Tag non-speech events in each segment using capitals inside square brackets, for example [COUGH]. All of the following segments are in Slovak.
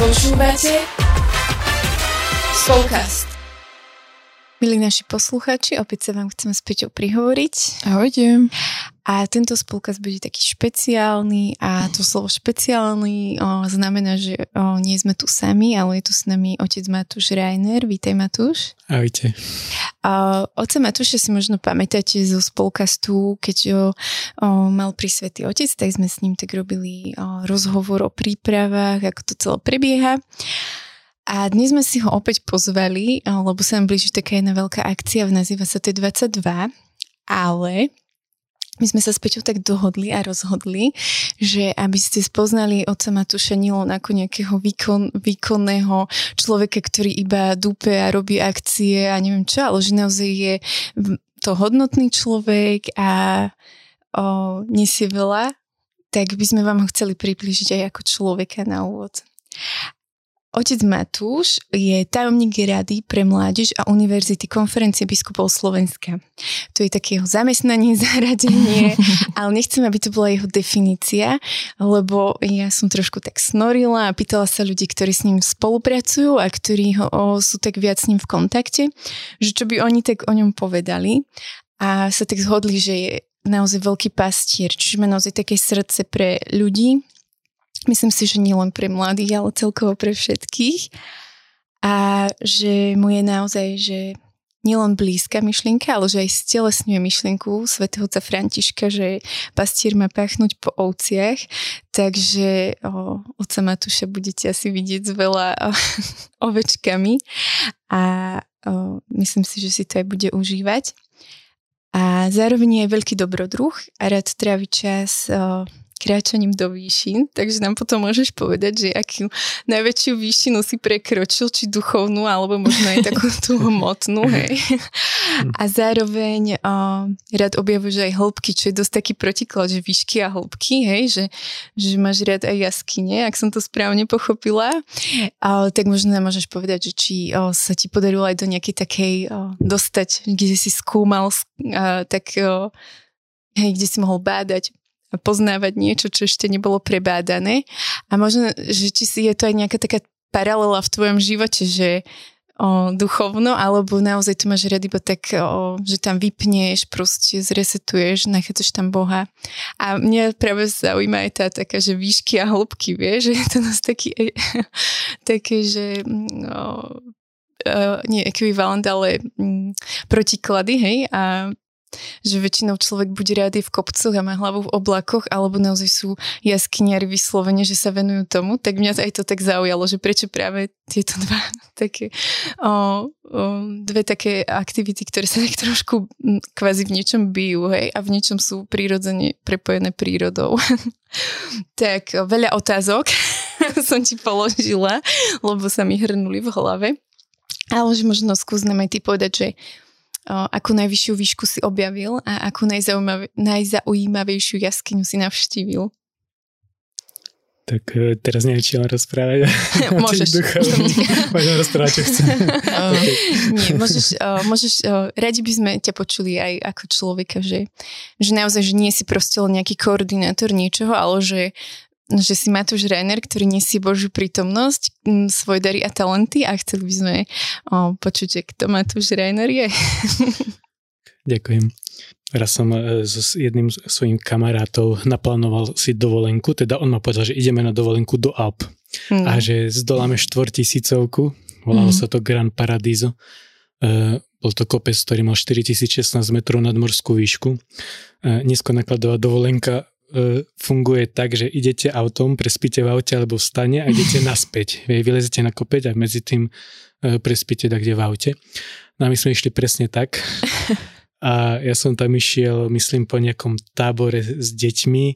Počúvate Spolkast. Milí naši posluchači, opäť sa vám chceme späť prihovoriť. Ahojte. A tento spolkaz bude taký špeciálny a to slovo špeciálny o, znamená, že o, nie sme tu sami, ale je tu s nami otec Matúš Reiner. Vítaj Matúš. Ahojte. O, oca Matúša si možno pamätáte zo spolkastu, keď o, o, mal pri Svetý Otec, tak sme s ním tak robili o, rozhovor o prípravách, ako to celé prebieha. A dnes sme si ho opäť pozvali, lebo sa nám blíži taká jedna veľká akcia, nazýva sa T22, ale my sme sa s Peťou tak dohodli a rozhodli, že aby ste spoznali oca Matúša Nilon ako nejakého výkon, výkonného človeka, ktorý iba dúpe a robí akcie a neviem čo, ale že naozaj je to hodnotný človek a o, nesie veľa, tak by sme vám ho chceli približiť aj ako človeka na úvod. Otec Matúš je tajomník rady pre mládež a univerzity konferencie biskupov Slovenska. To je také jeho zamestnanie, [LAUGHS] zaradenie, ale nechcem, aby to bola jeho definícia, lebo ja som trošku tak snorila a pýtala sa ľudí, ktorí s ním spolupracujú a ktorí ho, o, sú tak viac s ním v kontakte, že čo by oni tak o ňom povedali a sa tak zhodli, že je naozaj veľký pastier, čiže má naozaj také srdce pre ľudí, Myslím si, že nie len pre mladých, ale celkovo pre všetkých. A že mu je naozaj, že nielen blízka myšlienka, ale že aj stelesňuje myšlienku svätého Františka, že pastier má pachnúť po ovciach, takže o, oca Matúša budete asi vidieť s veľa o, [LAUGHS] ovečkami a o, myslím si, že si to aj bude užívať. A zároveň je veľký dobrodruh a rád trávi čas o, kráčaním do výšin, takže nám potom môžeš povedať, že akú najväčšiu výšinu si prekročil, či duchovnú, alebo možno aj takú [LAUGHS] tú hmotnú, hej. A zároveň uh, rád objavuješ aj hĺbky, čo je dosť taký protiklad, že výšky a hĺbky, hej, že, že máš rád aj jaskyne, ak som to správne pochopila. Uh, tak možno nám môžeš povedať, že či uh, sa ti podarilo aj do nejakej takej uh, dostať, kde si skúmal, uh, tak uh, hej, kde si mohol bádať poznávať niečo, čo ešte nebolo prebádané. A možno, že či si je to aj nejaká taká paralela v tvojom živote, že o, duchovno, alebo naozaj to máš rady, iba tak, o, že tam vypneš, proste zresetuješ, nachádzaš tam Boha. A mňa práve zaujíma aj tá taká, že výšky a hĺbky, vieš, [LAUGHS] že je to nás taký, také, že mm, o, o, nie ekvivalent, ale m, mm, protiklady, hej, a že väčšinou človek bude rád v kopcoch a má hlavu v oblakoch, alebo naozaj sú jaskyniari vyslovene, že sa venujú tomu, tak mňa aj to tak zaujalo, že prečo práve tieto dva [LAUGHS] také, o, o, dve také aktivity, ktoré sa tak trošku kvázi v niečom bijú, hej, a v niečom sú prírodzene prepojené prírodou. [LAUGHS] tak veľa otázok [LAUGHS] som ti položila, lebo sa mi hrnuli v hlave. Ale že možno skús nám aj ty povedať, že akú najvyššiu výšku si objavil a akú najzaujímavejšiu jaskyňu si navštívil? Tak e, teraz neviem, či mám rozprávať. [LAUGHS] Môžeš. [LAUGHS] Môžem rozprávať, čo chcem. [LAUGHS] okay. Nie, môžeš, uh, môžeš uh, radi by sme ťa počuli aj ako človeka, že, že naozaj, že nie si proste len nejaký koordinátor niečoho, ale že že si Matúš Reiner, ktorý nesie Božiu prítomnosť, svoj dary a talenty a chceli by sme o, počuť, že kto Matúš Reiner je. [LAUGHS] Ďakujem. Raz som e, s jedným svojim kamarátov naplánoval si dovolenku, teda on ma povedal, že ideme na dovolenku do Alp mm. a že zdoláme štvortisícovku, volalo mm. sa to Gran Paradiso. Uh, bol to kopec, ktorý mal 4016 metrov nad morskú výšku. Uh, nízkonakladová dovolenka E, funguje tak, že idete autom, prespíte v aute alebo v stane a idete [LAUGHS] naspäť. Vy vylezete na kopeť a medzi tým e, prespíte tak, kde v aute. No a my sme išli presne tak. [LAUGHS] a ja som tam išiel, myslím, po nejakom tábore s deťmi, [LAUGHS] e,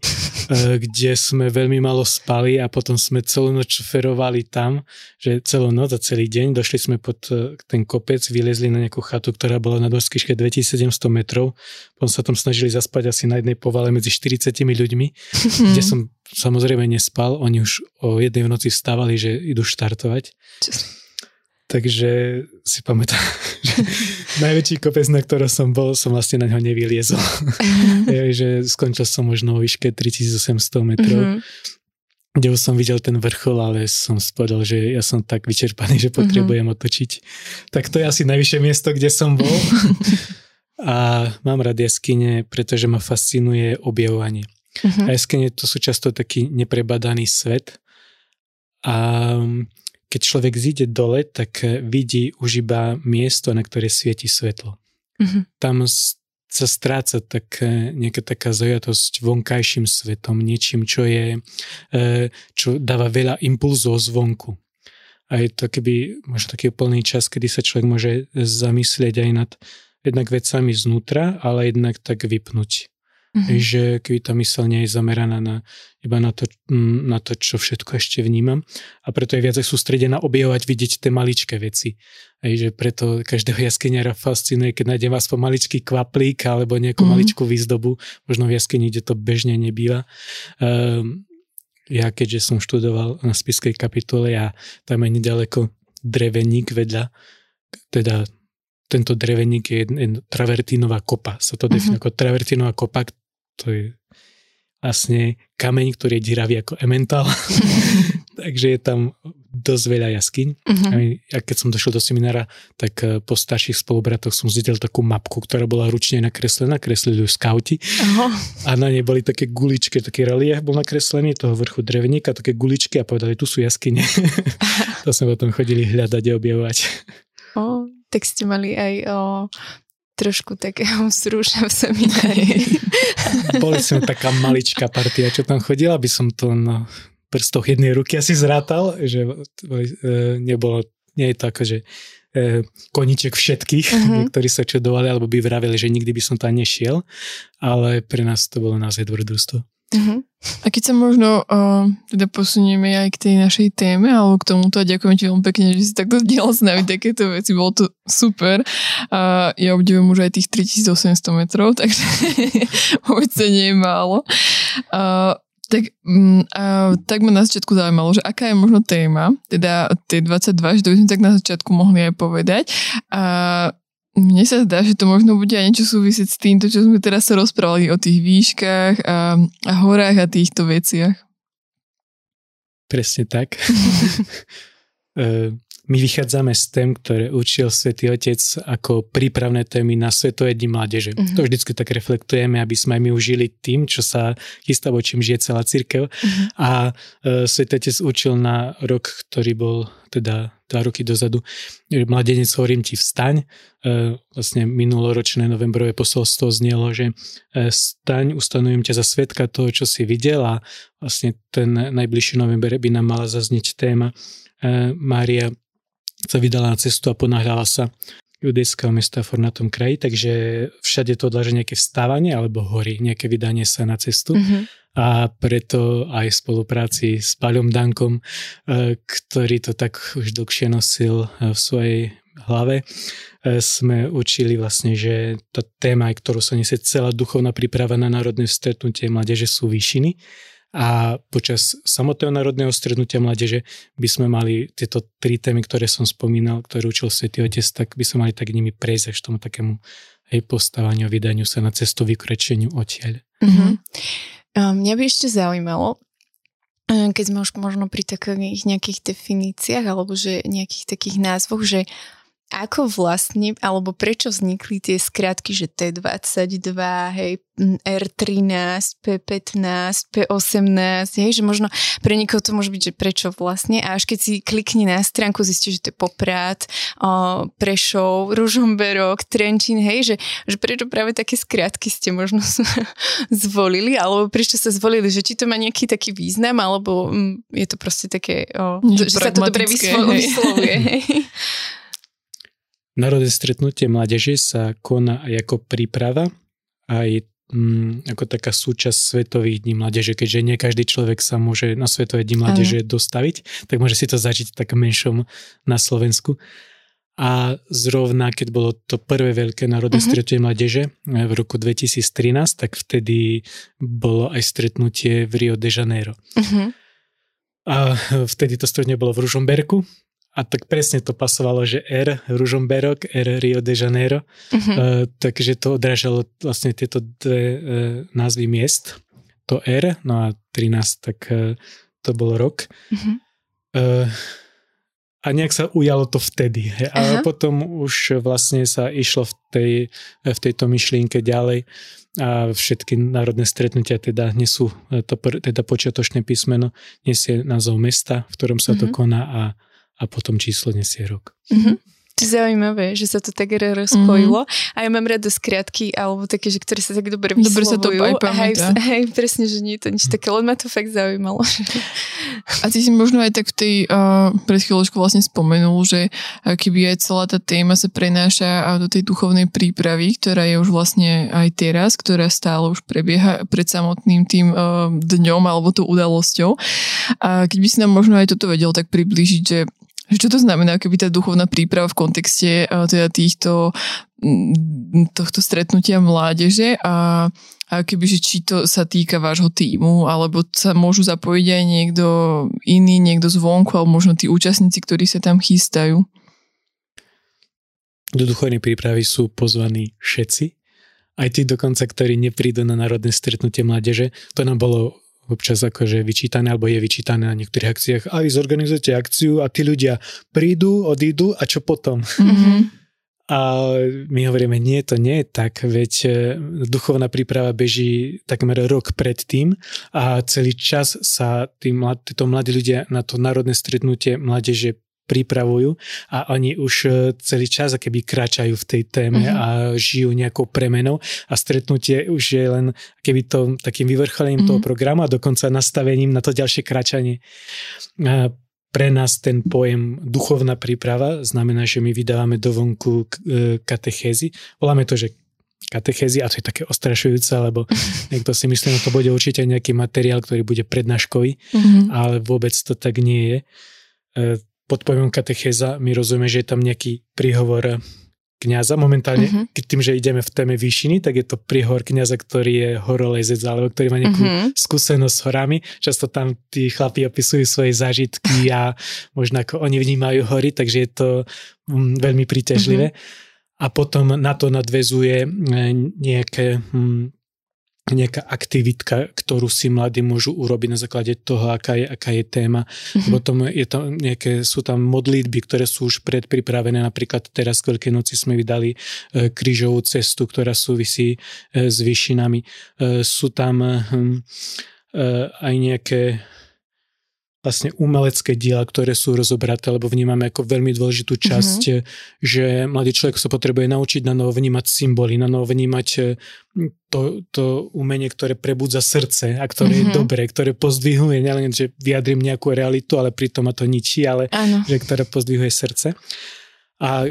kde sme veľmi malo spali a potom sme celú noc šoferovali tam, že celú noc a celý deň došli sme pod e, ten kopec, vylezli na nejakú chatu, ktorá bola na doskyške 2700 metrov, potom sa tam snažili zaspať asi na jednej povale medzi 40 ľuďmi, [LAUGHS] kde som samozrejme nespal, oni už o jednej v noci vstávali, že idú štartovať. Takže si pamätám, [LAUGHS] že najväčší kopec, na ktorom som bol, som vlastne na ňo nevyliezol. [LAUGHS] Mm-hmm. že skončil som možno o výške 3800 metrov. Mm-hmm. kde už som videl ten vrchol, ale som spodol, že ja som tak vyčerpaný, že potrebujem mm-hmm. otočiť. Tak to je asi najvyššie miesto, kde som bol. [LAUGHS] a mám rád jaskyne, pretože ma fascinuje objavovanie. Mm-hmm. A jaskyne to sú často taký neprebadaný svet. A keď človek zíde dole, tak vidí už iba miesto, na ktoré svieti svetlo. Mm-hmm. Tam sa stráca tak, nejaká taká zajatosť vonkajším svetom, niečím, čo je, e, čo dáva veľa impulzov zvonku. A je to keby možno taký plný čas, kedy sa človek môže zamyslieť aj nad jednak vecami znútra, ale jednak tak vypnúť. Mm-hmm. Že keby tá mysl nie je zameraná na, iba na to, na to, čo všetko ešte vnímam. A preto je viac sústredená objavovať, vidieť tie maličké veci. Hej, že preto každého jaskyniara fascinuje, keď nájdem vás po maličký kvaplík alebo nejakú mm-hmm. maličkú výzdobu. Možno v jaskyni, kde to bežne nebýva. Um, ja keďže som študoval na spiskej kapitole a tam je nedaleko dreveník vedľa, teda tento dreveník je travertínová kopa. Sa to definuje uh-huh. ako travertínová kopa, to je vlastne kameň, ktorý je diravý ako ementál. [LAUGHS] Takže je tam dosť veľa jaskyň. Uh-huh. A keď som došiel do seminára, tak eh, po starších spolubratoch som zidel takú mapku, ktorá bola ručne nakreslená, kreslili ju skauti. Uh-huh. A na nej boli také guličky, taký relief bol nakreslený toho vrchu dreveníka, také guličky a povedali, tu sú jaskyne. [LAUGHS] to sme potom chodili hľadať a objavovať. Oh, tak ste mali aj o, trošku takého [LAUGHS] vzruša v seminári. [LAUGHS] Boli sme taká maličká partia, čo tam chodila, by som to na prstoch jednej ruky asi zrátal, že e, nebolo, nie je to ako, že e, koniček všetkých, uh-huh. [LAUGHS] ktorí sa čudovali, alebo by vravili, že nikdy by som tam nešiel, ale pre nás to bolo naozaj dobrodružstvo. Uh-huh. A keď sa možno uh, teda posunieme aj k tej našej téme alebo k tomuto a ďakujem ti veľmi pekne, že si takto diel s nami takéto veci, bolo to super. Uh, ja obdivujem už aj tých 3800 metrov, [LAUGHS] takže vôbec to nie je málo. Uh, tak, uh, tak ma na začiatku zaujímalo, že aká je možno téma, teda tej 22, že to by sme tak na začiatku mohli aj povedať. Uh, mne sa zdá, že to možno bude aj niečo súvisieť s týmto, čo sme teraz sa rozprávali o tých výškach a, a horách a týchto veciach. Presne tak. [LAUGHS] [LAUGHS] E, my vychádzame z tém, ktoré učil Svetý Otec ako prípravné témy na Svetové dni mládeže. Uh-huh. To vždycky tak reflektujeme, aby sme aj my užili tým, čo sa chystá, čím žije celá církev. Uh-huh. A uh, Svetý Otec učil na rok, ktorý bol teda dva roky dozadu, mladenec hovorím ti vstaň. Uh, vlastne minuloročné novembrové posolstvo znelo, že uh, staň, ustanujem ťa za svetka toho, čo si videl a vlastne ten najbližší november by nám mala zazniť téma Mária sa vydala na cestu a ponáhľala sa judejského mesta v tom kraji, takže všade to odláže nejaké vstávanie alebo hory, nejaké vydanie sa na cestu. Mm-hmm. A preto aj v spolupráci s Paľom Dankom, e, ktorý to tak už dlhšie nosil e, v svojej hlave, e, sme učili vlastne, že tá téma, ktorú sa nesie celá duchovná príprava na národné stretnutie mládeže sú výšiny a počas samotného národného strednutia mládeže by sme mali tieto tri témy, ktoré som spomínal, ktoré učil Svetý Otec, tak by sme mali tak nimi prejsť až tomu takému aj postávaniu, vydaniu sa na cestu vykrečeniu odtiaľ. Mm-hmm. Mňa by ešte zaujímalo, e, keď sme už možno pri takých nejakých definíciách alebo že nejakých takých názvoch, že ako vlastne, alebo prečo vznikli tie skratky, že T22, hej, R13, P15, P18, hej, že možno pre niekoho to môže byť, že prečo vlastne a až keď si klikne na stránku, zistí, že to je Poprad, o, Prešov, Ružomberok, Trenčín, hej, že, že prečo práve také skratky ste možno [LAUGHS] zvolili, alebo prečo sa zvolili, že či to má nejaký taký význam, alebo je to proste také, o, že sa to dobre vyslovuje, hej. [LAUGHS] Národné stretnutie mládeže sa koná aj ako príprava, aj mm, ako taká súčasť Svetových dní mládeže, keďže nie každý človek sa môže na Svetové dní mládeže ano. dostaviť, tak môže si to zažiť tak menšom na Slovensku. A zrovna, keď bolo to prvé veľké národné uh-huh. stretnutie mládeže eh, v roku 2013, tak vtedy bolo aj stretnutie v Rio de Janeiro. Uh-huh. A vtedy to stretnutie bolo v Ružomberku a tak presne to pasovalo, že R, Ružomberok, R, Rio de Janeiro. Uh-huh. Uh, takže to odrážalo vlastne tieto dve uh, názvy miest. To R, no a 13, tak uh, to bol rok. Uh-huh. Uh, a nejak sa ujalo to vtedy. A Aha. potom už vlastne sa išlo v, tej, v tejto myšlienke ďalej a všetky národné stretnutia teda nesú to teda počiatočné písmeno, nesie názov mesta, v ktorom sa to uh-huh. koná a, a potom číslo nesie rok. To je zaujímavé, že sa to tak rozpojilo. Mm-hmm. A ja mám rada skriatky, alebo také, že ktoré sa tak dobre vyslovujú. Dobre sa to aj pamätá. Hej, [LAUGHS] hej, presne, že nie je to nič také, len ma to fakt zaujímalo. [LAUGHS] A ty si možno aj tak v tej, uh, pred chvíľočkou vlastne spomenul, že keby aj celá tá téma sa prenáša do tej duchovnej prípravy, ktorá je už vlastne aj teraz, ktorá stále už prebieha pred samotným tým uh, dňom alebo tou udalosťou. A keď by si nám možno aj toto vedel tak priblížiť, že čo to znamená, keby tá duchovná príprava v kontexte teda týchto tohto stretnutia mládeže a, a kebyže či to sa týka vášho týmu, alebo sa môžu zapojiť aj niekto iný, niekto zvonku, alebo možno tí účastníci, ktorí sa tam chystajú? Do duchovnej prípravy sú pozvaní všetci, aj tí dokonca, ktorí neprídu na národné stretnutie mládeže. To nám bolo občas akože vyčítané, alebo je vyčítané na niektorých akciách, aj zorganizujete akciu a tí ľudia prídu, odídu a čo potom? Mm-hmm. [LAUGHS] A my hovoríme, nie, to nie je tak, veď e, duchovná príprava beží takmer rok predtým a celý čas sa tí mladí, títo mladí ľudia na to národné stretnutie mládeže pripravujú a oni už e, celý čas keby kráčajú v tej téme uh-huh. a žijú nejakou premenou a stretnutie už je len keby to takým vyvrcholením uh-huh. toho programu a dokonca nastavením na to ďalšie kráčanie. A pre nás ten pojem duchovná príprava znamená, že my vydávame do vonku e, katechézy. Voláme to, že katechézy a to je také ostrašujúce, lebo [LAUGHS] niekto si myslí, že no to bude určite nejaký materiál, ktorý bude prednáškový, uh-huh. ale vôbec to tak nie je e, pod pojmom katechéza my rozumieme, že je tam nejaký príhovor kniaza. Momentálne, uh-huh. tým, že ideme v téme výšiny, tak je to príhovor kniaza, ktorý je horolezec alebo ktorý má nejakú uh-huh. skúsenosť s horami. Často tam tí chlapi opisujú svoje zážitky a možno ako oni vnímajú hory, takže je to um, veľmi príťažlivé. Uh-huh. A potom na to nadvezuje e, nejaké um, nejaká aktivitka, ktorú si mladí môžu urobiť na základe toho, aká je, aká je téma. Mm-hmm. Potom je to nejaké, sú tam modlitby, ktoré sú už predpripravené. Napríklad teraz k Veľkej noci sme vydali e, krížovú cestu, ktorá súvisí e, s výšinami. E, sú tam hm, e, aj nejaké vlastne umelecké diela, ktoré sú rozobraté, lebo vnímame ako veľmi dôležitú časť, mm-hmm. že mladý človek sa potrebuje naučiť na novo vnímať symboly, na novo vnímať eh, to, to umenie, ktoré prebudza srdce a ktoré mm-hmm. je dobré, ktoré pozdvihuje, nielen, že vyjadrím nejakú realitu, ale pritom ma to ničí, ale ano. že ktoré pozdvihuje srdce. A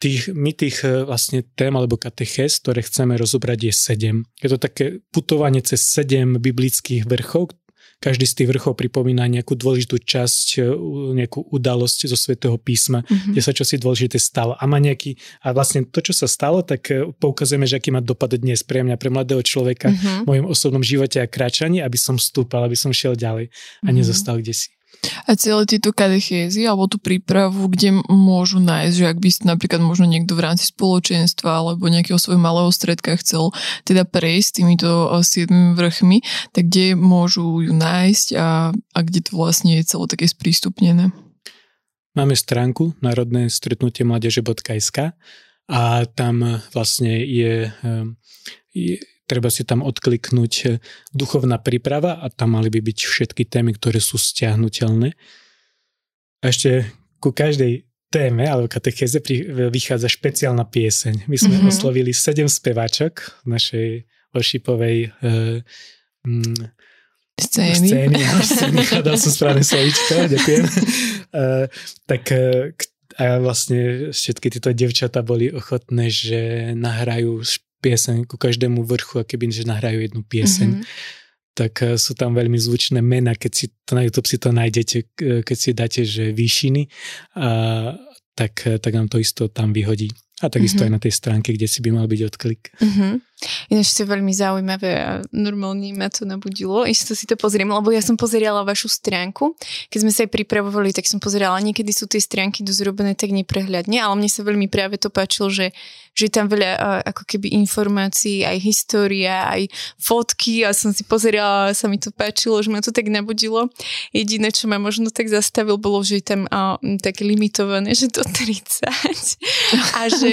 tých, my tých eh, vlastne tém alebo katechez, ktoré chceme rozobrať je sedem. Je to také putovanie cez sedem biblických vrchov, každý z tých vrchov pripomína nejakú dôležitú časť, e, nejakú udalosť zo svätého písma, mm-hmm. kde sa čosi dôležité stalo. A má nejaký, a vlastne to, čo sa stalo, tak e, poukazujeme, že aký má dopad dnes pre mňa, pre mladého človeka mm-hmm. v mojom osobnom živote a kráčaní, aby som stúpal, aby som šiel ďalej a mm-hmm. nezostal kde si. A celé tieto katechézy alebo tú prípravu, kde môžu nájsť, že ak by ste napríklad možno niekto v rámci spoločenstva alebo nejakého svojho malého stredka chcel teda prejsť týmito siedmými vrchmi, tak kde môžu ju nájsť a, a kde to vlastne je celé také sprístupnené? Máme stránku národné stretnutie mládeže.sk a tam vlastne je, eh, je treba si tam odkliknúť eh, duchovná príprava a tam mali by byť všetky témy, ktoré sú stiahnutelné. A ešte ku každej téme alebo katechéze vychádza špeciálna pieseň. My sme mm-hmm. oslovili sedem speváčok našej worshipovej uh, mm, scény. scény, scény [LAUGHS] hľadal som správne slovičko, ďakujem. Uh, tak uh, a vlastne všetky tieto devčata boli ochotné, že nahrajú pieseň ku každému vrchu a keby že nahrajú jednu pieseň. Mm-hmm tak eh, sú tam veľmi zvučné mena, keď si to na YouTube si to nájdete, eh, keď si dáte, že výšiny, a, tak, eh, tak nám to isto tam vyhodí. A takisto mm-hmm. aj na tej stránke, kde si by mal byť odklik. Mm-hmm. Ináč to je veľmi zaujímavé a normálne ma to nabudilo. Ešte si to pozriem, lebo ja som pozerala vašu stránku. Keď sme sa aj pripravovali, tak som pozerala, niekedy sú tie stránky dosť robené tak neprehľadne, ale mne sa veľmi práve to páčilo, že, že je tam veľa ako keby informácií, aj história, aj fotky a som si pozerala, sa mi to páčilo, že ma to tak nabudilo. Jediné, čo ma možno tak zastavil, bolo, že je tam a, tak limitované, že do 30. A že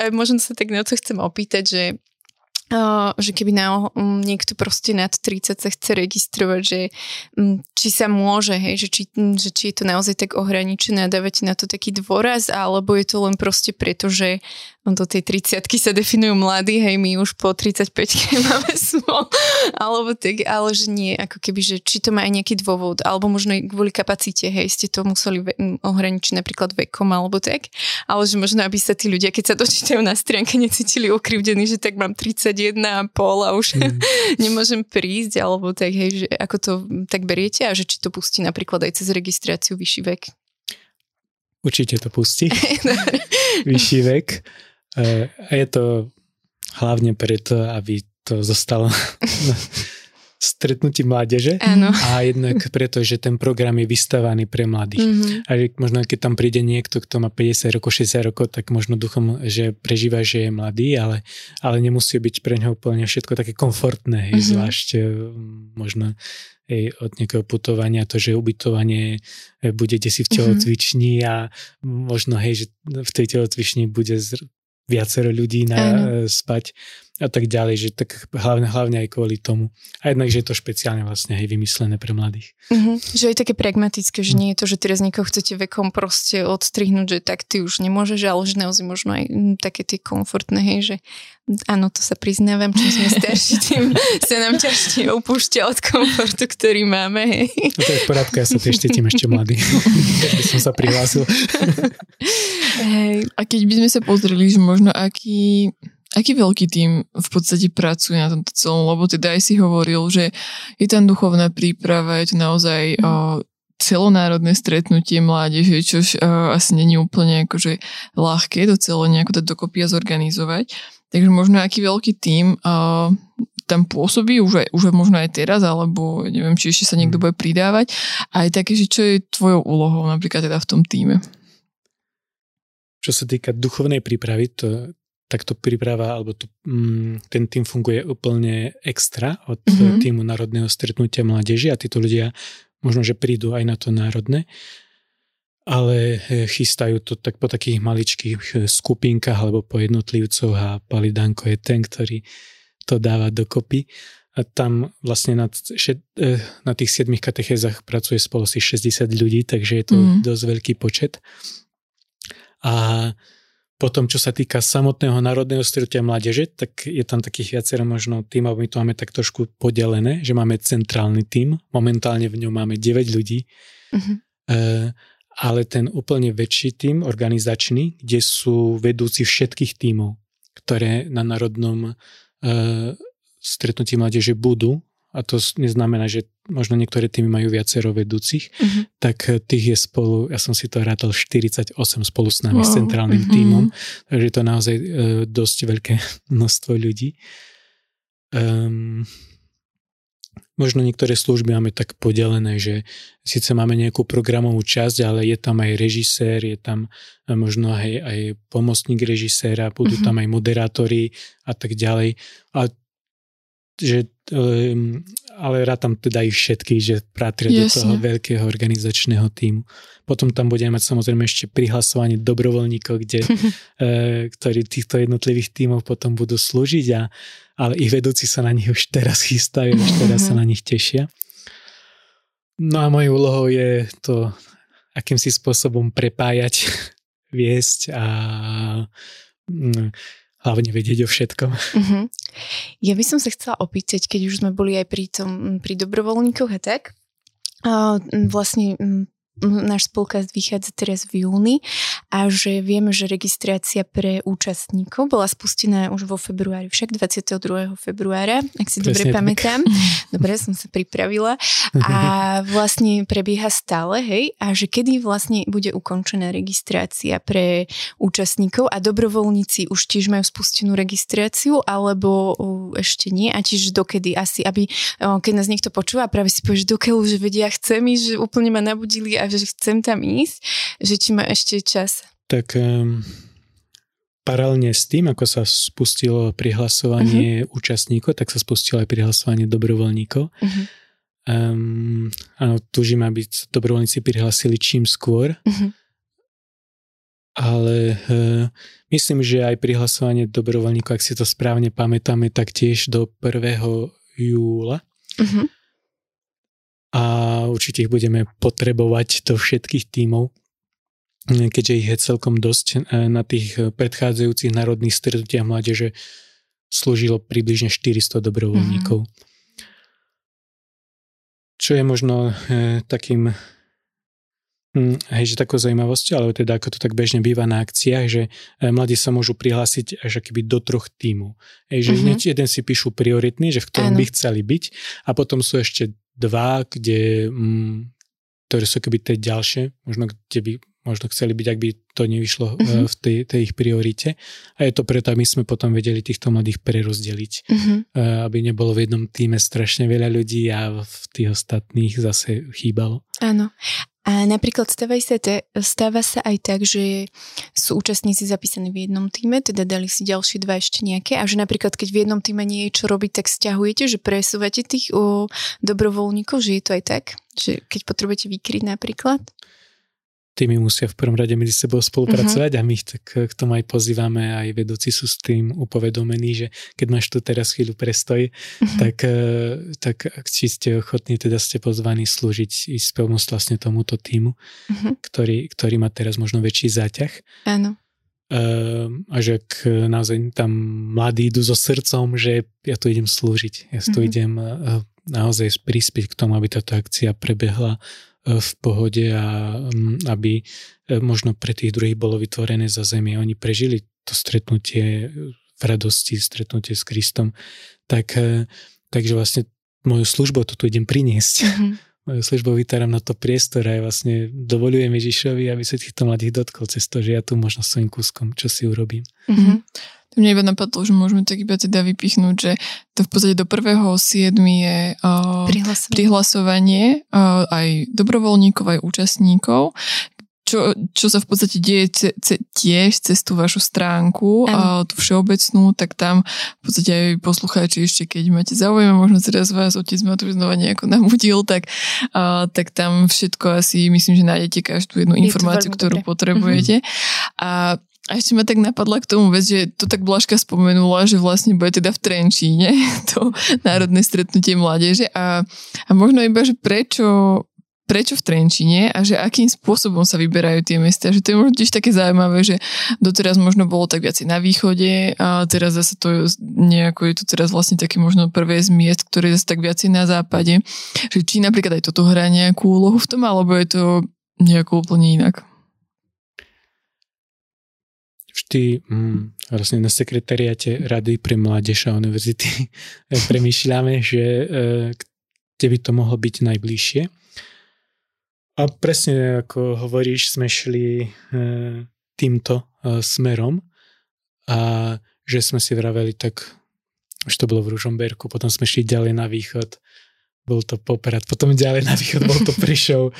a možno sa tak na to chcem opýtať, že že keby na, um, niekto proste nad 30 sa chce registrovať, že um, či sa môže, hej, že či, um, že či je to naozaj tak ohraničené a dávate na to taký dôraz, alebo je to len proste preto, že do tej 30 sa definujú mladí, hej, my už po 35 [LAUGHS] máme smol, alebo tak, ale že nie, ako keby, že či to má aj nejaký dôvod, alebo možno aj kvôli kapacite, hej, ste to museli ve- ohraničiť napríklad vekom alebo tak, ale že možno, aby sa tí ľudia, keď sa dočítajú na stránke, necítili ukrivdení, že tak mám 30 21,5 a už mm. [LAUGHS] nemôžem prísť, alebo tak, hej, že ako to tak beriete a že či to pustí napríklad aj cez registráciu vyšší vek? Určite to pustí. [LAUGHS] vyšší vek. E, a je to hlavne preto, aby to zostalo [LAUGHS] stretnutí mládeže Áno. a jednak [LAUGHS] preto, že ten program je vystavaný pre mladých. Mm-hmm. A možno keď tam príde niekto, kto má 50 rokov, 60 rokov, tak možno duchom, že prežíva, že je mladý, ale, ale nemusí byť pre neho úplne všetko také komfortné, mm-hmm. zvlášť e, možno hej, od nejakého putovania, to, že ubytovanie e, bude si v mhm. telocvični mm-hmm. a možno, hej, že v tej telocvični bude viacero ľudí na, uh, spať a tak ďalej, že tak hlavne, hlavne aj kvôli tomu. A jednak, že je to špeciálne vlastne aj vymyslené pre mladých. Uh-huh. Že je také pragmatické, že uh-huh. nie je to, že teraz niekoho chcete vekom proste odstrihnúť, že tak ty už nemôžeš, ale že naozaj možno aj také tie komfortné, hej, že áno, to sa priznávam, čím sme starší, [LAUGHS] tým sa nám ťažšie opúšťa od komfortu, ktorý máme, hej. No to je v porádku, ja sa tiež cítim ešte mladý, [LAUGHS] keď som sa prihlásil. Hej. A keď by sme sa pozreli, že možno aký, aký veľký tým v podstate pracuje na tomto celom, lebo teda aj si hovoril, že je tam duchovná príprava, je to naozaj mm. o, celonárodné stretnutie mládeže, uh, asi není úplne akože ľahké to celé nejako dať dokopy a zorganizovať. Takže možno aký veľký tým uh, tam pôsobí, už, aj, už možno aj teraz, alebo neviem, či ešte sa niekto mm. bude pridávať. A aj také, že čo je tvojou úlohou napríklad teda v tom týme. Čo sa týka duchovnej prípravy, to, takto príprava, alebo to, mm, ten tým funguje úplne extra od mm-hmm. týmu Národného stretnutia mládeže a títo ľudia možno, že prídu aj na to národné, ale e, chystajú to tak po takých maličkých e, skupinkách alebo po jednotlivcoch a Palidanko je ten, ktorý to dáva dokopy. A tam vlastne na, e, na tých siedmých katechézach pracuje spolu si 60 ľudí, takže je to mm. dosť veľký počet. A potom, čo sa týka samotného národného stretnutia mládeže, tak je tam takých viacero možno tímov, my to máme tak trošku podelené, že máme centrálny tím, momentálne v ňom máme 9 ľudí, uh-huh. e, ale ten úplne väčší tím, organizačný, kde sú vedúci všetkých tímov, ktoré na národnom e, stretnutí mládeže budú a to neznamená, že možno niektoré týmy majú viacero vedúcich, uh-huh. tak eh, tých je spolu, ja som si to rátal 48 spolu s nami, wow. s centrálnym uh-huh. týmom, takže je to naozaj uh, dosť veľké [LAUGHS] množstvo ľudí. Um, možno niektoré služby máme tak podelené, že síce máme nejakú programovú časť, ale je tam aj režisér, je tam eh, možno aj, aj pomocník režiséra, budú uh-huh. tam aj moderátori a tak ďalej. A že, um, ale rátam teda ich všetky, že patria do toho veľkého organizačného týmu. Potom tam budeme mať samozrejme ešte prihlasovanie dobrovoľníkov, kde, [LAUGHS] e, ktorí týchto jednotlivých tímov potom budú slúžiť, a, ale ich vedúci sa na nich už teraz chystajú, už teraz sa na nich tešia. No a mojou úlohou je to akýmsi spôsobom prepájať, [LAUGHS] viesť a mm, hlavne vedieť o všetkom. Uh-huh. Ja by som sa chcela opýtať, keď už sme boli aj pri, tom, pri dobrovoľníkoch a tak, vlastne náš spolkast vychádza teraz v júni a že vieme, že registrácia pre účastníkov bola spustená už vo februári, však 22. februára, ak si Presne dobre tak. pamätám. [LAUGHS] Dobre, som sa pripravila. A vlastne prebieha stále, hej, a že kedy vlastne bude ukončená registrácia pre účastníkov a dobrovoľníci už tiež majú spustenú registráciu, alebo ešte nie a tiež dokedy asi, aby keď nás niekto počúva práve si povie, že dokiaľ už vedia, chcem ísť, že úplne ma nabudili a že chcem tam ísť, že či má ešte čas. Tak um, paralelne s tým, ako sa spustilo prihlasovanie uh-huh. účastníkov, tak sa spustilo aj prihlasovanie dobrovoľníkov. Uh-huh. Um, áno, túžim, aby dobrovoľníci prihlasili čím skôr. Uh-huh. Ale uh, myslím, že aj prihlasovanie dobrovoľníkov, ak si to správne pamätáme, tak tiež do 1. júla. Uh-huh a určite ich budeme potrebovať do všetkých tímov, keďže ich je celkom dosť. E, na tých predchádzajúcich národných stretnutiach mládeže slúžilo približne 400 dobrovoľníkov. Mm-hmm. Čo je možno e, takým hej, že takou zaujímavosťou, ale teda ako to tak bežne býva na akciách, že e, mladí sa môžu prihlásiť až akýby do troch tímov. Hej, že mm-hmm. jeden si píšu prioritný, že v ktorom ano. by chceli byť a potom sú ešte dva, kde, mm, ktoré sú keby tie ďalšie, možno kde by možno chceli byť, ak by to nevyšlo uh-huh. v tej, tej ich priorite. A je to preto, aby sme potom vedeli týchto mladých prerozdeliť. Uh-huh. Aby nebolo v jednom týme strašne veľa ľudí a v tých ostatných zase chýbalo. Áno. A napríklad stáva sa, te, stáva sa aj tak, že sú účastníci zapísaní v jednom týme, teda dali si ďalšie dva ešte nejaké a že napríklad keď v jednom týme nie je čo robiť, tak stiahujete, že presúvate tých o, dobrovoľníkov, že je to aj tak? Že keď potrebujete vykryť napríklad? Tými musia v prvom rade medzi sebou spolupracovať uh-huh. a my ich tak k tomu aj pozývame, aj vedúci sú s tým upovedomení, že keď máš tu teraz chvíľu prestoj, uh-huh. tak, eh, tak či ste ochotní, teda ste pozvaní slúžiť i pomôcť vlastne tomuto týmu, uh-huh. ktorý, ktorý má teraz možno väčší záťah. Áno. Uh, a že ak naozaj tam mladí idú so srdcom, že ja tu idem slúžiť, ja tu uh-huh. idem uh, naozaj prispieť k tomu, aby táto akcia prebehla v pohode a mm, aby e, možno pre tých druhých bolo vytvorené za zemi. Oni prežili to stretnutie v radosti, stretnutie s Kristom. Tak, e, takže vlastne moju službu toto idem priniesť. Mm-hmm. [LAUGHS] Moju službu vytáram na to priestor a ja vlastne dovolujem Ježišovi, aby sa týchto mladých dotkol cez to, že ja tu možno svojím kúskom, čo si urobím. Mm-hmm. Mne iba napadlo, že môžeme tak iba teda vypichnúť, že to v podstate do 1.7. je uh, prihlasovanie, prihlasovanie uh, aj dobrovoľníkov, aj účastníkov čo, čo sa v podstate deje ce, ce, tiež cez tú vašu stránku, a tú všeobecnú, tak tam v podstate aj poslucháči ešte, keď máte záujem, možno teraz vás otec ma tu znova nejako nabudil, tak, a, tak tam všetko asi, myslím, že nájdete každú jednu informáciu, ktorú dobre. potrebujete. Mm-hmm. A a ešte ma tak napadla k tomu vec, že to tak Blažka spomenula, že vlastne bude teda v Trenčíne [LAUGHS] to národné stretnutie mládeže a, a možno iba, že prečo, prečo v Trenčine a že akým spôsobom sa vyberajú tie mesta. Že to je možno tiež také zaujímavé, že doteraz možno bolo tak viacej na východe a teraz zase to nejako je to teraz vlastne také možno prvé z miest, ktoré je zase tak viacej na západe. Že či napríklad aj toto hrá nejakú úlohu v tom, alebo je to nejako úplne inak vždy mm, vlastne na sekretariate Rady pre mládež a univerzity [LAUGHS] premýšľame, že e, kde by to mohlo byť najbližšie. A presne ako hovoríš, sme šli e, týmto smerom a že sme si vraveli tak, už to bolo v Ružomberku, potom sme šli ďalej na východ, bol to Poprad, potom ďalej na východ bol to Prišov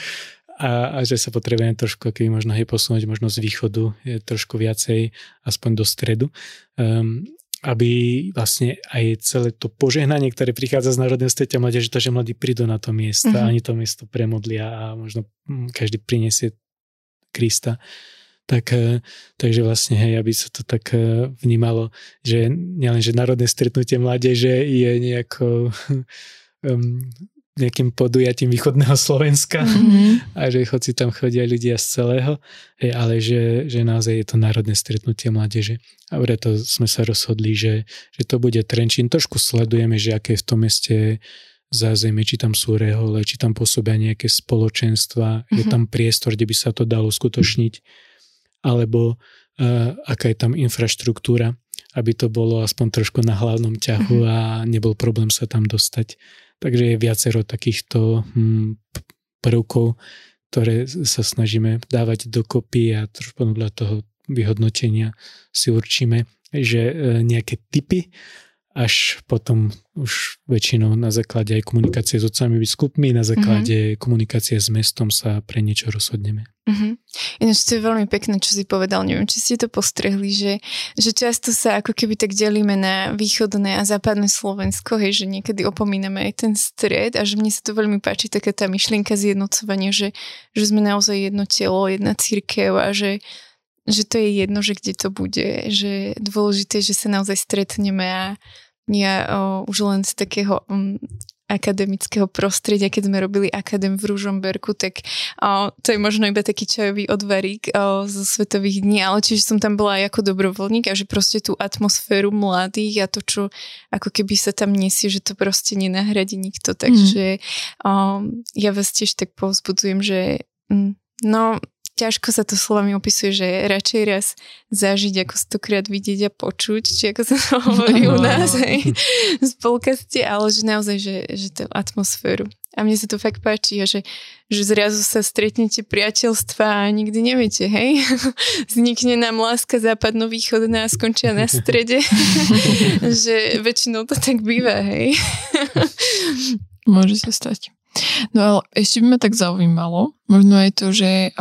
a, a že sa potrebujeme trošku keby možno hej posunúť možno z východu je trošku viacej aspoň do stredu. Um, aby vlastne aj celé to požehnanie, ktoré prichádza z Národného stretia mládeže, to, že mladí prídu na to miesto, uh-huh. ani to miesto premodlia a možno hm, každý prinesie Krista. Tak, e, takže vlastne, hej, aby sa to tak e, vnímalo, že nielen, že národné stretnutie mládeže je nejako um, [LAUGHS] nejakým podujatím východného [LAUGHS] Slovenska mm-hmm. a že hoci tam chodia ľudia z celého, hej, ale že, že naozaj je to národné stretnutie mládeže. A preto sme sa rozhodli, že, že to bude Trenčín. Trošku sledujeme, že aké je v tom meste zázemie, či tam sú rehole, či tam pôsobia nejaké spoločenstva, uh-huh. je mhm. tam priestor, kde by sa to dalo skutočniť, alebo uh, aká je tam infraštruktúra, aby to bolo aspoň trošku na hlavnom ťahu uh-huh. a nebol problém sa tam dostať. Takže je viacero takýchto hm, prvkov, ktoré sa snažíme dávať dokopy a trošku podľa toho vyhodnotenia si určíme, že e, nejaké typy až potom už väčšinou na základe aj komunikácie s otcami biskupmi, na základe uh-huh. komunikácie s mestom sa pre niečo rozhodneme. Uh-huh. Ináč to je veľmi pekné, čo si povedal. Neviem, či ste to postrehli, že, že často sa ako keby tak delíme na východné a západné Slovensko, hej, že niekedy opomíname aj ten stred a že mne sa to veľmi páči, taká tá myšlienka zjednocovania, že, že sme naozaj jedno telo, jedna církev a že že to je jedno, že kde to bude, že dôležité, že sa naozaj stretneme a ja o, už len z takého um, akademického prostredia, keď sme robili akadém v Ružomberku, tak o, to je možno iba taký čajový odvarík o, zo svetových dní, ale čiže som tam bola aj ako dobrovoľník a že proste tú atmosféru mladých a to, čo ako keby sa tam nesie, že to proste nenahradí nikto, takže mm. o, ja vás tiež tak povzbudzujem, že mm, no ťažko sa to slovami opisuje, že radšej raz zažiť, ako stokrát vidieť a počuť, či ako sa to hovorí u nás aj z polkaste, ale že naozaj, že, že tú atmosféru. A mne sa to fakt páči, že, že zrazu sa stretnete priateľstva a nikdy neviete, hej? [LAUGHS] Vznikne nám láska západno-východná a skončia na strede. [LAUGHS] že väčšinou to tak býva, hej? Môže sa stať. No ale ešte by ma tak zaujímalo, možno aj to, že,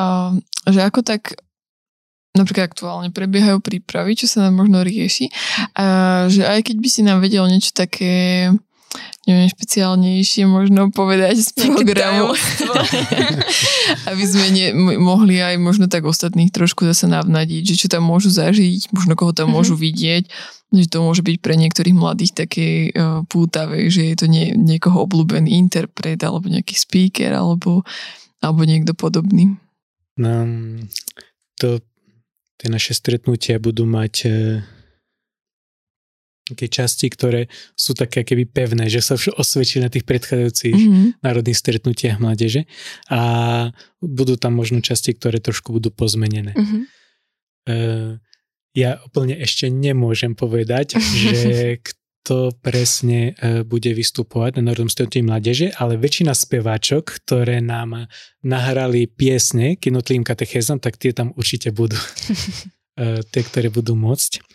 že ako tak napríklad aktuálne prebiehajú prípravy, čo sa nám možno rieši, a že aj keď by si nám vedel niečo také neviem, špeciálnejšie možno povedať z programu. [LAUGHS] aby sme ne, mohli aj možno tak ostatných trošku zase navnadiť, že čo tam môžu zažiť, možno koho tam môžu mhm. vidieť, že to môže byť pre niektorých mladých také uh, pútavé, že je to nie, niekoho obľúbený interpret alebo nejaký speaker alebo, alebo niekto podobný. No, to, tie naše stretnutia budú mať uh také časti, ktoré sú také keby pevné, že sa už osvedčili na tých predchádzajúcich mm-hmm. národných stretnutiach mládeže a budú tam možno časti, ktoré trošku budú pozmenené. Mm-hmm. Uh, ja úplne ešte nemôžem povedať, [LAUGHS] že kto presne uh, bude vystupovať na Národnom stretnutí mládeže, ale väčšina speváčok, ktoré nám nahrali piesne k jednotlivým katechézam, tak tie tam určite budú. uh, [LAUGHS] tie, ktoré budú môcť.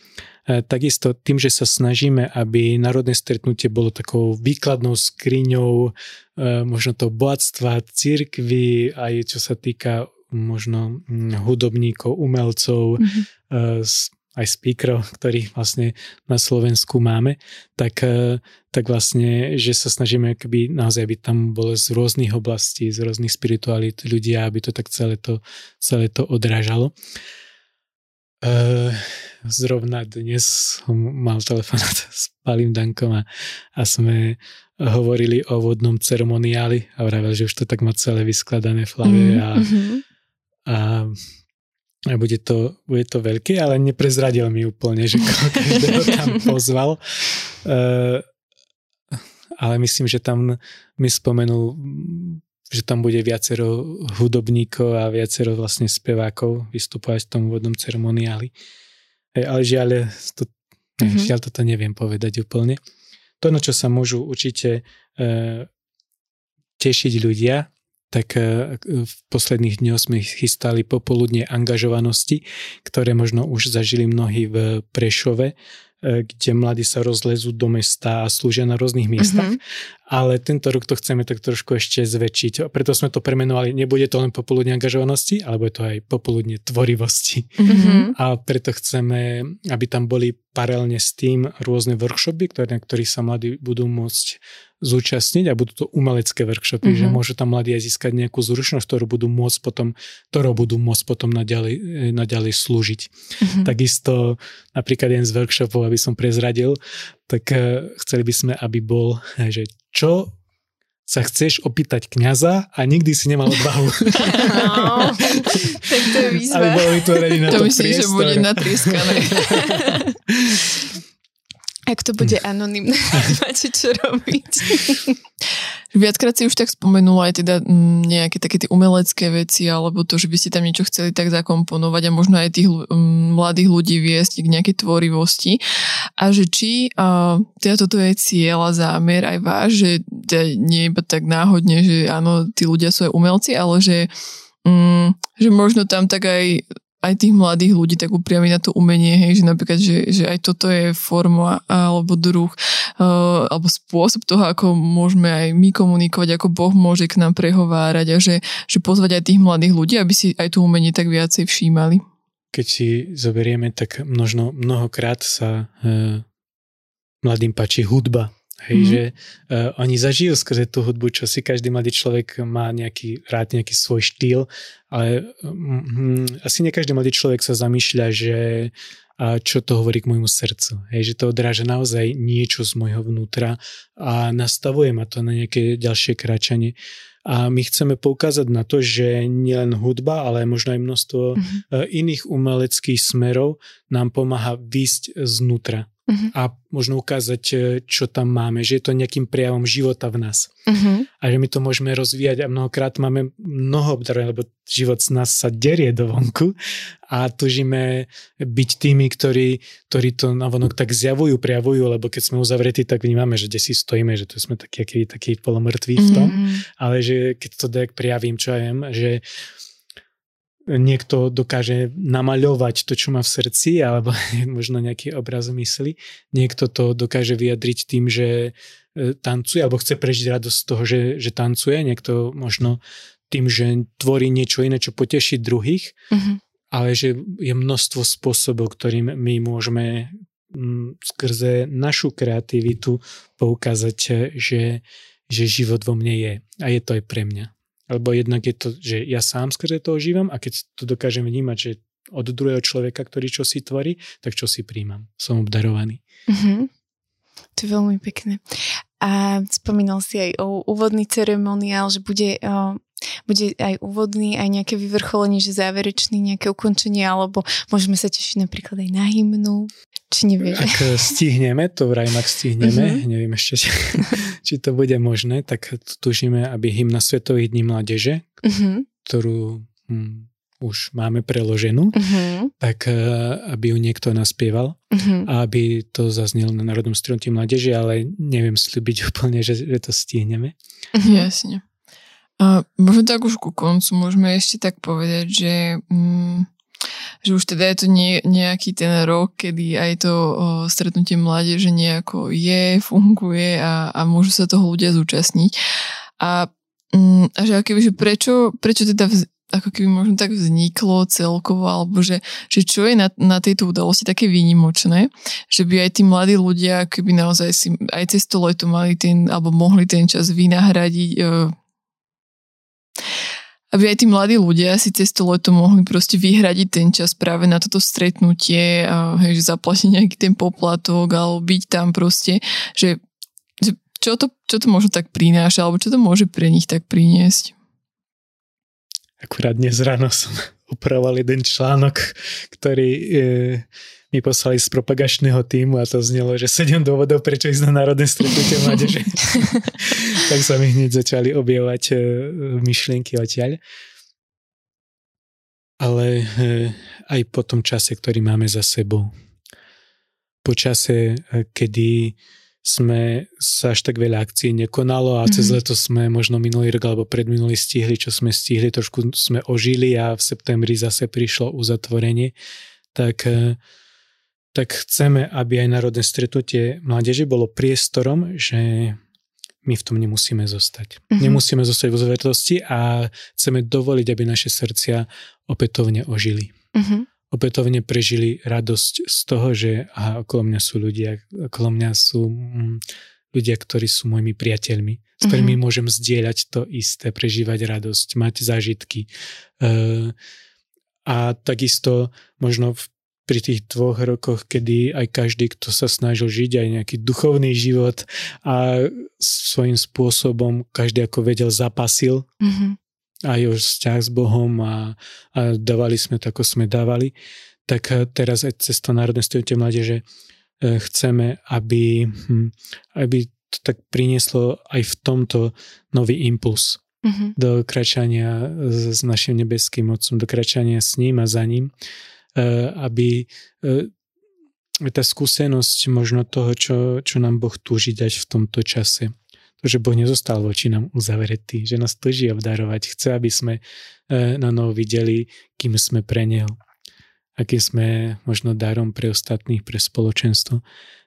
E, takisto tým, že sa snažíme, aby národné stretnutie bolo takou výkladnou skriňou e, možno toho bohatstva církvy, aj čo sa týka možno mm, hudobníkov, umelcov, mm-hmm. aj speakerov, ktorých vlastne na Slovensku máme, tak, tak vlastne, že sa snažíme akoby naozaj, aby tam bolo z rôznych oblastí, z rôznych spiritualít ľudia, aby to tak celé to, celé to odrážalo. Uh, zrovna dnes som mal telefonát s Palým Dankom a, a sme hovorili o vodnom ceremoniáli a vravel, že už to tak má celé vyskladané v hlave mm, a, mm-hmm. a, a bude, to, bude to veľké, ale neprezradil mi úplne, že [LAUGHS] každého tam pozval. Uh, ale myslím, že tam mi spomenul že tam bude viacero hudobníkov a viacero vlastne spevákov vystupovať v tom vodnom ceremoniáli. Ale žiaľ, to, mm-hmm. žiaľ toto neviem povedať úplne. To, na čo sa môžu určite e, tešiť ľudia, tak e, v posledných dňoch sme chystali popoludne angažovanosti, ktoré možno už zažili mnohí v Prešove, kde mladí sa rozlezú do mesta a slúžia na rôznych miestach. Mm-hmm. Ale tento rok to chceme tak trošku ešte zväčšiť. Preto sme to premenovali, nebude to len popoludne angažovanosti, ale bude to aj popoludne tvorivosti. Mm-hmm. A preto chceme, aby tam boli paralelne s tým rôzne workshopy, ktoré, na ktorých sa mladí budú môcť zúčastniť a budú to umelecké workshopy, mm-hmm. že mhm. môžu tam mladí aj získať nejakú zručnosť, ktorú budú môcť potom, ktorou budú môcť potom naďalej, eh, naďalej slúžiť. Mm-hmm. Takisto napríklad jeden z workshopov, aby som prezradil, tak uh, chceli by sme, aby bol, eh, že čo sa chceš opýtať kňaza a nikdy si nemal odvahu. [LAUGHS] No, tak to je výzva. Aby bolo vytvorený na to, to myslíš, že bude natrieskané. [LAUGHS] Ak to bude anonimné, [LAUGHS] [LAUGHS] máte čo robiť. viackrát si už tak spomenula aj teda m, nejaké také tie umelecké veci, alebo to, že by ste tam niečo chceli tak zakomponovať a možno aj tých m, mladých ľudí viesť k nejakej tvorivosti. A že či a, teda toto je cieľ a zámer aj váš, že teda nie iba tak náhodne, že áno, tí ľudia sú aj umelci, ale že, m, že možno tam tak aj aj tých mladých ľudí tak upriami na to umenie, hej, že napríklad, že, že aj toto je forma alebo druh uh, alebo spôsob toho, ako môžeme aj my komunikovať, ako Boh môže k nám prehovárať a že, že pozvať aj tých mladých ľudí, aby si aj to umenie tak viacej všímali. Keď si zoberieme, tak množno, mnohokrát sa uh, mladým páči hudba Hej, mm-hmm. že uh, oni zažijú skrze tú hudbu, čo si každý mladý človek má nejaký rád, nejaký svoj štýl, ale um, asi nie každý mladý človek sa zamýšľa, že a čo to hovorí k môjmu srdcu. Hej, že to odráža naozaj niečo z môjho vnútra a nastavuje ma to na nejaké ďalšie kráčanie. A my chceme poukázať na to, že nielen hudba, ale možno aj množstvo mm-hmm. iných umeleckých smerov nám pomáha výsť znútra uh-huh. a možno ukázať, e, čo tam máme, že je to nejakým prejavom života v nás. Uh-huh. A že my to môžeme rozvíjať a mnohokrát máme mnoho obdarov, lebo život z nás sa derie do vonku a tužíme byť tými, ktorí, ktorí to navonok tak zjavujú, prejavujú, lebo keď sme uzavretí, tak vnímame, že kde si stojíme, že tu sme takí, takí, polomrtví v tom, uh-huh. ale že keď to tak prijavím, čo ja viem, že niekto dokáže namaľovať to, čo má v srdci, alebo [LAUGHS] možno nejaký obraz mysli. Niekto to dokáže vyjadriť tým, že e, tancuje, alebo chce prežiť radosť z toho, že, že tancuje. Niekto možno tým, že tvorí niečo iné, čo poteší druhých. Mm-hmm. Ale že je množstvo spôsobov, ktorým my môžeme skrze našu kreativitu poukázať, že, že život vo mne je. A je to aj pre mňa. Lebo jednak je to, že ja sám skrze toho žívam a keď to dokážem vnímať, že od druhého človeka, ktorý čo si tvorí, tak čo si príjmam. Som obdarovaný. Mm-hmm. To je veľmi pekné. A spomínal si aj o úvodný ceremoniál, že bude, bude aj úvodný, aj nejaké vyvrcholenie, že záverečný, nejaké ukončenie, alebo môžeme sa tešiť napríklad aj na hymnu. Či nevieš? Ak stihneme, to vrajím, ak stihneme, uh-huh. neviem ešte, či, [LAUGHS] či to bude možné, tak tužíme, aby hymna Svetových dní mládeže, uh-huh. ktorú hm, už máme preloženú, uh-huh. tak uh, aby ju niekto naspieval uh-huh. a aby to zaznelo na Národnom stretnutí mládeže, ale neviem slúbiť úplne, že, že to stihneme. Uh-huh. Jasne. A možno tak už ku koncu môžeme ešte tak povedať, že... Mm, že už teda je to nie, nejaký ten rok, kedy aj to o, stretnutie mládeže nejako je, funguje a, a môžu sa toho ľudia zúčastniť. A, mm, a že, akoby, že prečo, prečo teda vz, ako keby možno tak vzniklo celkovo, alebo že, že čo je na, na tejto udalosti také výnimočné, že by aj tí mladí ľudia keby naozaj si aj cez to leto mali ten, alebo mohli ten čas vynahradiť e, aby aj tí mladí ľudia si cez to leto mohli proste vyhradiť ten čas práve na toto stretnutie a hej, že zaplatiť nejaký ten poplatok alebo byť tam proste, že, čo, to, čo to možno tak prináša alebo čo to môže pre nich tak priniesť. Akurát dnes ráno som [LAUGHS] upravoval jeden článok, ktorý e, mi poslali z propagačného týmu a to znelo, že 7 dôvodov, prečo ísť na národné stretnutie mládeže. [LAUGHS] tak sa mi hneď začali objavovať e, myšlienky odtiaľ. Ale e, aj po tom čase, ktorý máme za sebou. Po čase, e, kedy sme sa až tak veľa akcií nekonalo a mm-hmm. cez mhm. leto sme možno minulý rok alebo predminulý stihli, čo sme stihli, trošku sme ožili a v septembri zase prišlo uzatvorenie, tak tak chceme, aby aj národné stretnutie mládeže bolo priestorom, že my v tom nemusíme zostať. Mm-hmm. Nemusíme zostať vo zvertosti a chceme dovoliť, aby naše srdcia opätovne ožili. Mm-hmm. Opätovne prežili radosť z toho, že aha, okolo mňa sú ľudia, okolo mňa sú mm, ľudia, ktorí sú mojimi priateľmi, s ktorými mm-hmm. môžem zdieľať to isté, prežívať radosť, mať zážitky. Uh, a takisto možno v pri tých dvoch rokoch, kedy aj každý, kto sa snažil žiť aj nejaký duchovný život a svojím spôsobom každý ako vedel zapasil mm-hmm. aj o vzťah s Bohom a, a dávali sme to, ako sme dávali, tak teraz aj cez to Národné stretnutie mládeže e, chceme, aby, hm, aby to tak prinieslo aj v tomto nový impuls uh-huh. do kračania s, našim nebeským mocom, do kračania s ním a za ním, aby uh, tá skúsenosť možno toho, čo, čo nám Boh túži dať v tomto čase. To, že Boh nezostal voči nám uzavretý, že nás túži obdarovať. Chce, aby sme uh, na novo videli, kým sme pre Neho. Aký sme možno darom pre ostatných, pre spoločenstvo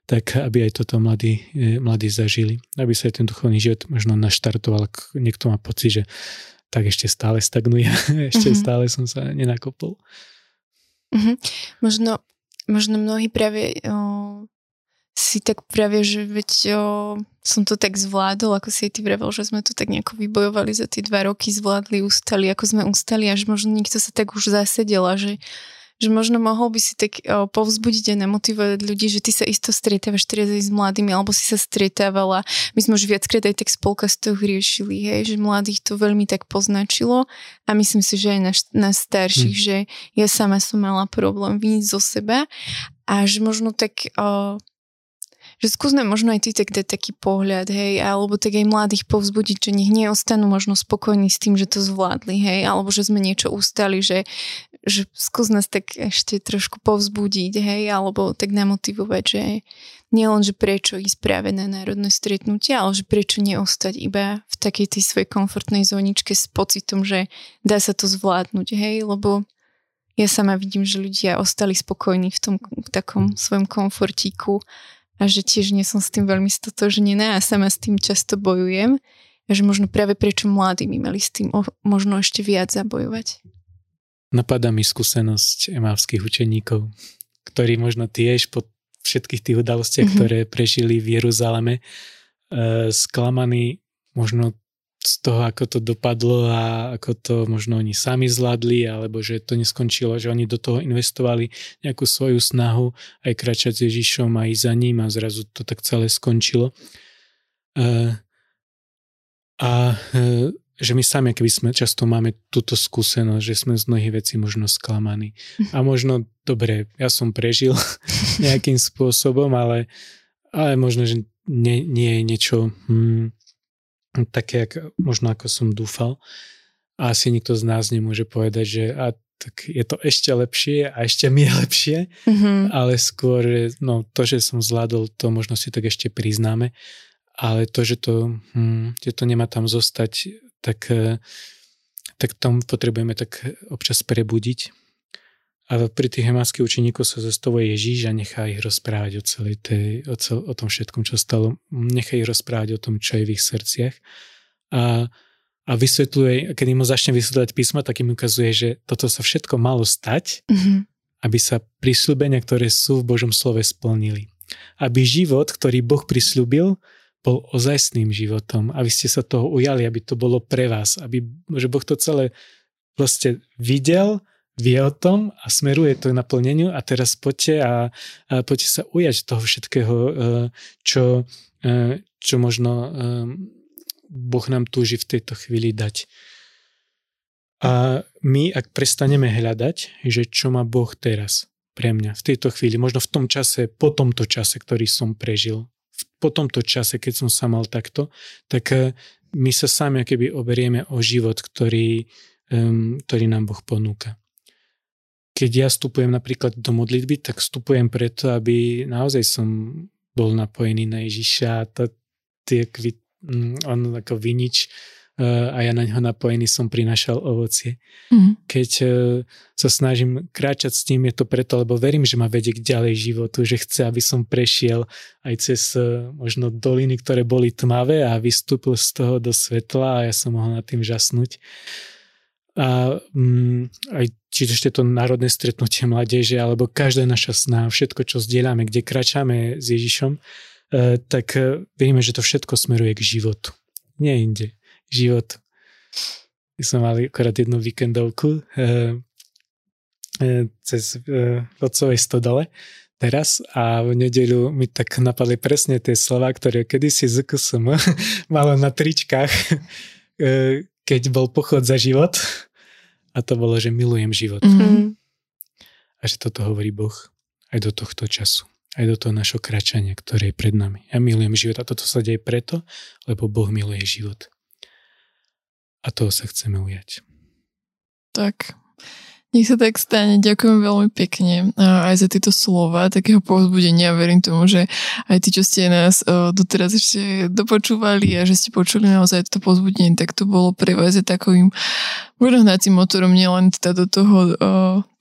tak aby aj toto mladí, e, mladí zažili. Aby sa aj ten duchovný život možno naštartoval, ak niekto má pocit, že tak ešte stále stagnuje, [LAUGHS] ešte mm-hmm. stále som sa nenakopol. Mm-hmm. Možno, možno mnohí práve o, si tak práve, že veď o, som to tak zvládol, ako si aj ty vravel, že sme to tak nejako vybojovali za tie dva roky, zvládli, ustali, ako sme ustali, až možno niekto sa tak už zasedela, že že možno mohol by si tak o, povzbudiť a nemotivovať ľudí, že ty sa isto stretávaš teraz aj s mladými, alebo si sa stretávala. My sme už viackrát aj tak z podcastoch riešili, hej, že mladých to veľmi tak poznačilo a myslím si, že aj na, na starších, hmm. že ja sama som mala problém vyniť zo seba a že možno tak o, že skúsme možno aj ty tak dať taký pohľad, hej, alebo tak aj mladých povzbudiť, že nech neostanú možno spokojní s tým, že to zvládli, hej, alebo že sme niečo ustali, že, že skús nás tak ešte trošku povzbudiť, hej, alebo tak namotivovať, že nielen, že prečo ísť práve na národné stretnutie, ale že prečo neostať iba v takej tej svojej komfortnej zóničke s pocitom, že dá sa to zvládnuť, hej, lebo ja sama vidím, že ľudia ostali spokojní v tom v takom svojom komfortíku a že tiež nie som s tým veľmi stotožnená a sama s tým často bojujem a že možno práve prečo mladí by mali s tým o, možno ešte viac zabojovať. Napadá mi skúsenosť emávských učeníkov, ktorí možno tiež po všetkých tých udalostiach, mm-hmm. ktoré prežili v Jeruzaleme, e, sklamaní možno z toho, ako to dopadlo a ako to možno oni sami zvládli, alebo že to neskončilo, že oni do toho investovali nejakú svoju snahu aj kračať s Ježišom aj za ním a zrazu to tak celé skončilo. A, a e, že my sami, keby sme často máme túto skúsenosť, že sme z mnohých vecí možno sklamaní. A možno, dobre, ja som prežil [LAUGHS] nejakým spôsobom, ale, ale možno, že nie, nie je niečo... Hmm, také, jak, možno ako som dúfal. A asi nikto z nás nemôže povedať, že a tak je to ešte lepšie a ešte mi je lepšie, mm-hmm. ale skôr, no to, že som zvládol, to možno si tak ešte priznáme, ale to, že to, hm, že to nemá tam zostať, tak, eh, tak tam potrebujeme tak občas prebudiť a pri tých hemáckých učeníkoch sa zastavuje Ježíš a nechá ich rozprávať o, celej tej, o, cel, o tom všetkom, čo stalo. Nechá ich rozprávať o tom, čo je v ich srdciach. A, a vysvetľuje, keď mu začne vysvetľovať písma, tak im ukazuje, že toto sa všetko malo stať, mm-hmm. aby sa prísľubenia, ktoré sú v Božom slove, splnili. Aby život, ktorý Boh prislúbil, bol ozajstným životom, aby ste sa toho ujali, aby to bolo pre vás, aby, že Boh to celé vlastne videl, vie o tom a smeruje to k naplneniu a teraz poďte a, a poďte sa ujať toho všetkého, e, čo, e, čo možno e, Boh nám túži v tejto chvíli dať. A my, ak prestaneme hľadať, že čo má Boh teraz pre mňa, v tejto chvíli, možno v tom čase, po tomto čase, ktorý som prežil, po tomto čase, keď som sa mal takto, tak my sa sami keby oberieme o život, ktorý, ktorý nám Boh ponúka keď ja vstupujem napríklad do modlitby, tak vstupujem preto, aby naozaj som bol napojený na Ježiša a to, tie kvit, mm, on ako vinič e, a ja na ňo napojený som prinašal ovocie. Mm. Keď e, sa snažím kráčať s ním, je to preto, lebo verím, že ma vedie k ďalej životu, že chce, aby som prešiel aj cez e, možno doliny, ktoré boli tmavé a vystúpil z toho do svetla a ja som mohol nad tým žasnúť. A um, aj či ešte to národné stretnutie mládeže, alebo každá naša sná, všetko, čo zdieľame, kde kračame s Ježišom, eh, tak eh, vieme, že to všetko smeruje k životu. Nie inde. Život. My sme mali akorát jednu víkendovku eh, cez Vodcovej stodole teraz a v nedeľu mi tak napadli presne tie slova, ktoré kedysi ZKSM [LAUGHS] malo na tričkách, keď bol pochod za život a to bolo, že milujem život. Mm-hmm. A že toto hovorí Boh aj do tohto času. aj do toho našho kračania, ktoré je pred nami. Ja milujem život a toto sa deje preto, lebo Boh miluje život. A toho sa chceme ujať. Tak, nech sa tak stane. Ďakujem veľmi pekne aj za tieto slova, takého povzbudenia. Verím tomu, že aj tí, čo ste nás doteraz ešte dopočúvali a že ste počuli naozaj to povzbudenie, tak to bolo pre vás takovým možno hnacím motorom nielen teda do toho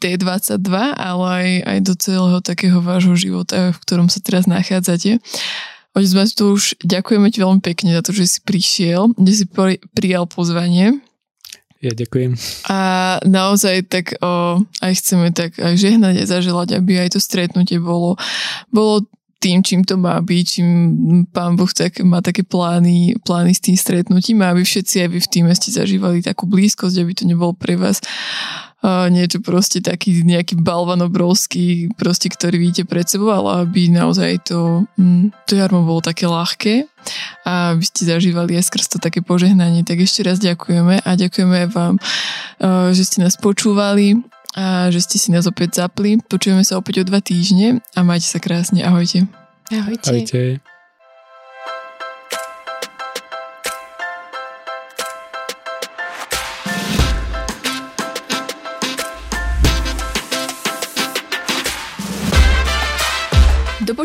T22, ale aj, aj do celého takého vášho života, v ktorom sa teraz nachádzate. Otec už ďakujeme ti veľmi pekne za to, že si prišiel, že si prijal pozvanie ja ďakujem. A naozaj tak o, aj chceme tak aj žehnať a zaželať, aby aj to stretnutie bolo, bolo tým, čím to má byť, čím pán Boh tak, má také plány, plány s tým stretnutím a aby všetci aj vy v týme ste zažívali takú blízkosť, aby to nebolo pre vás niečo proste taký nejaký balvan obrovský, proste, ktorý vidíte pred sebou, ale aby naozaj to, um, to jarmo bolo také ľahké a vy ste zažívali aj skrz to také požehnanie. Tak ešte raz ďakujeme a ďakujeme vám, uh, že ste nás počúvali a že ste si nás opäť zapli. Počujeme sa opäť o dva týždne a majte sa krásne. Ahojte. Ahojte. Ahojte.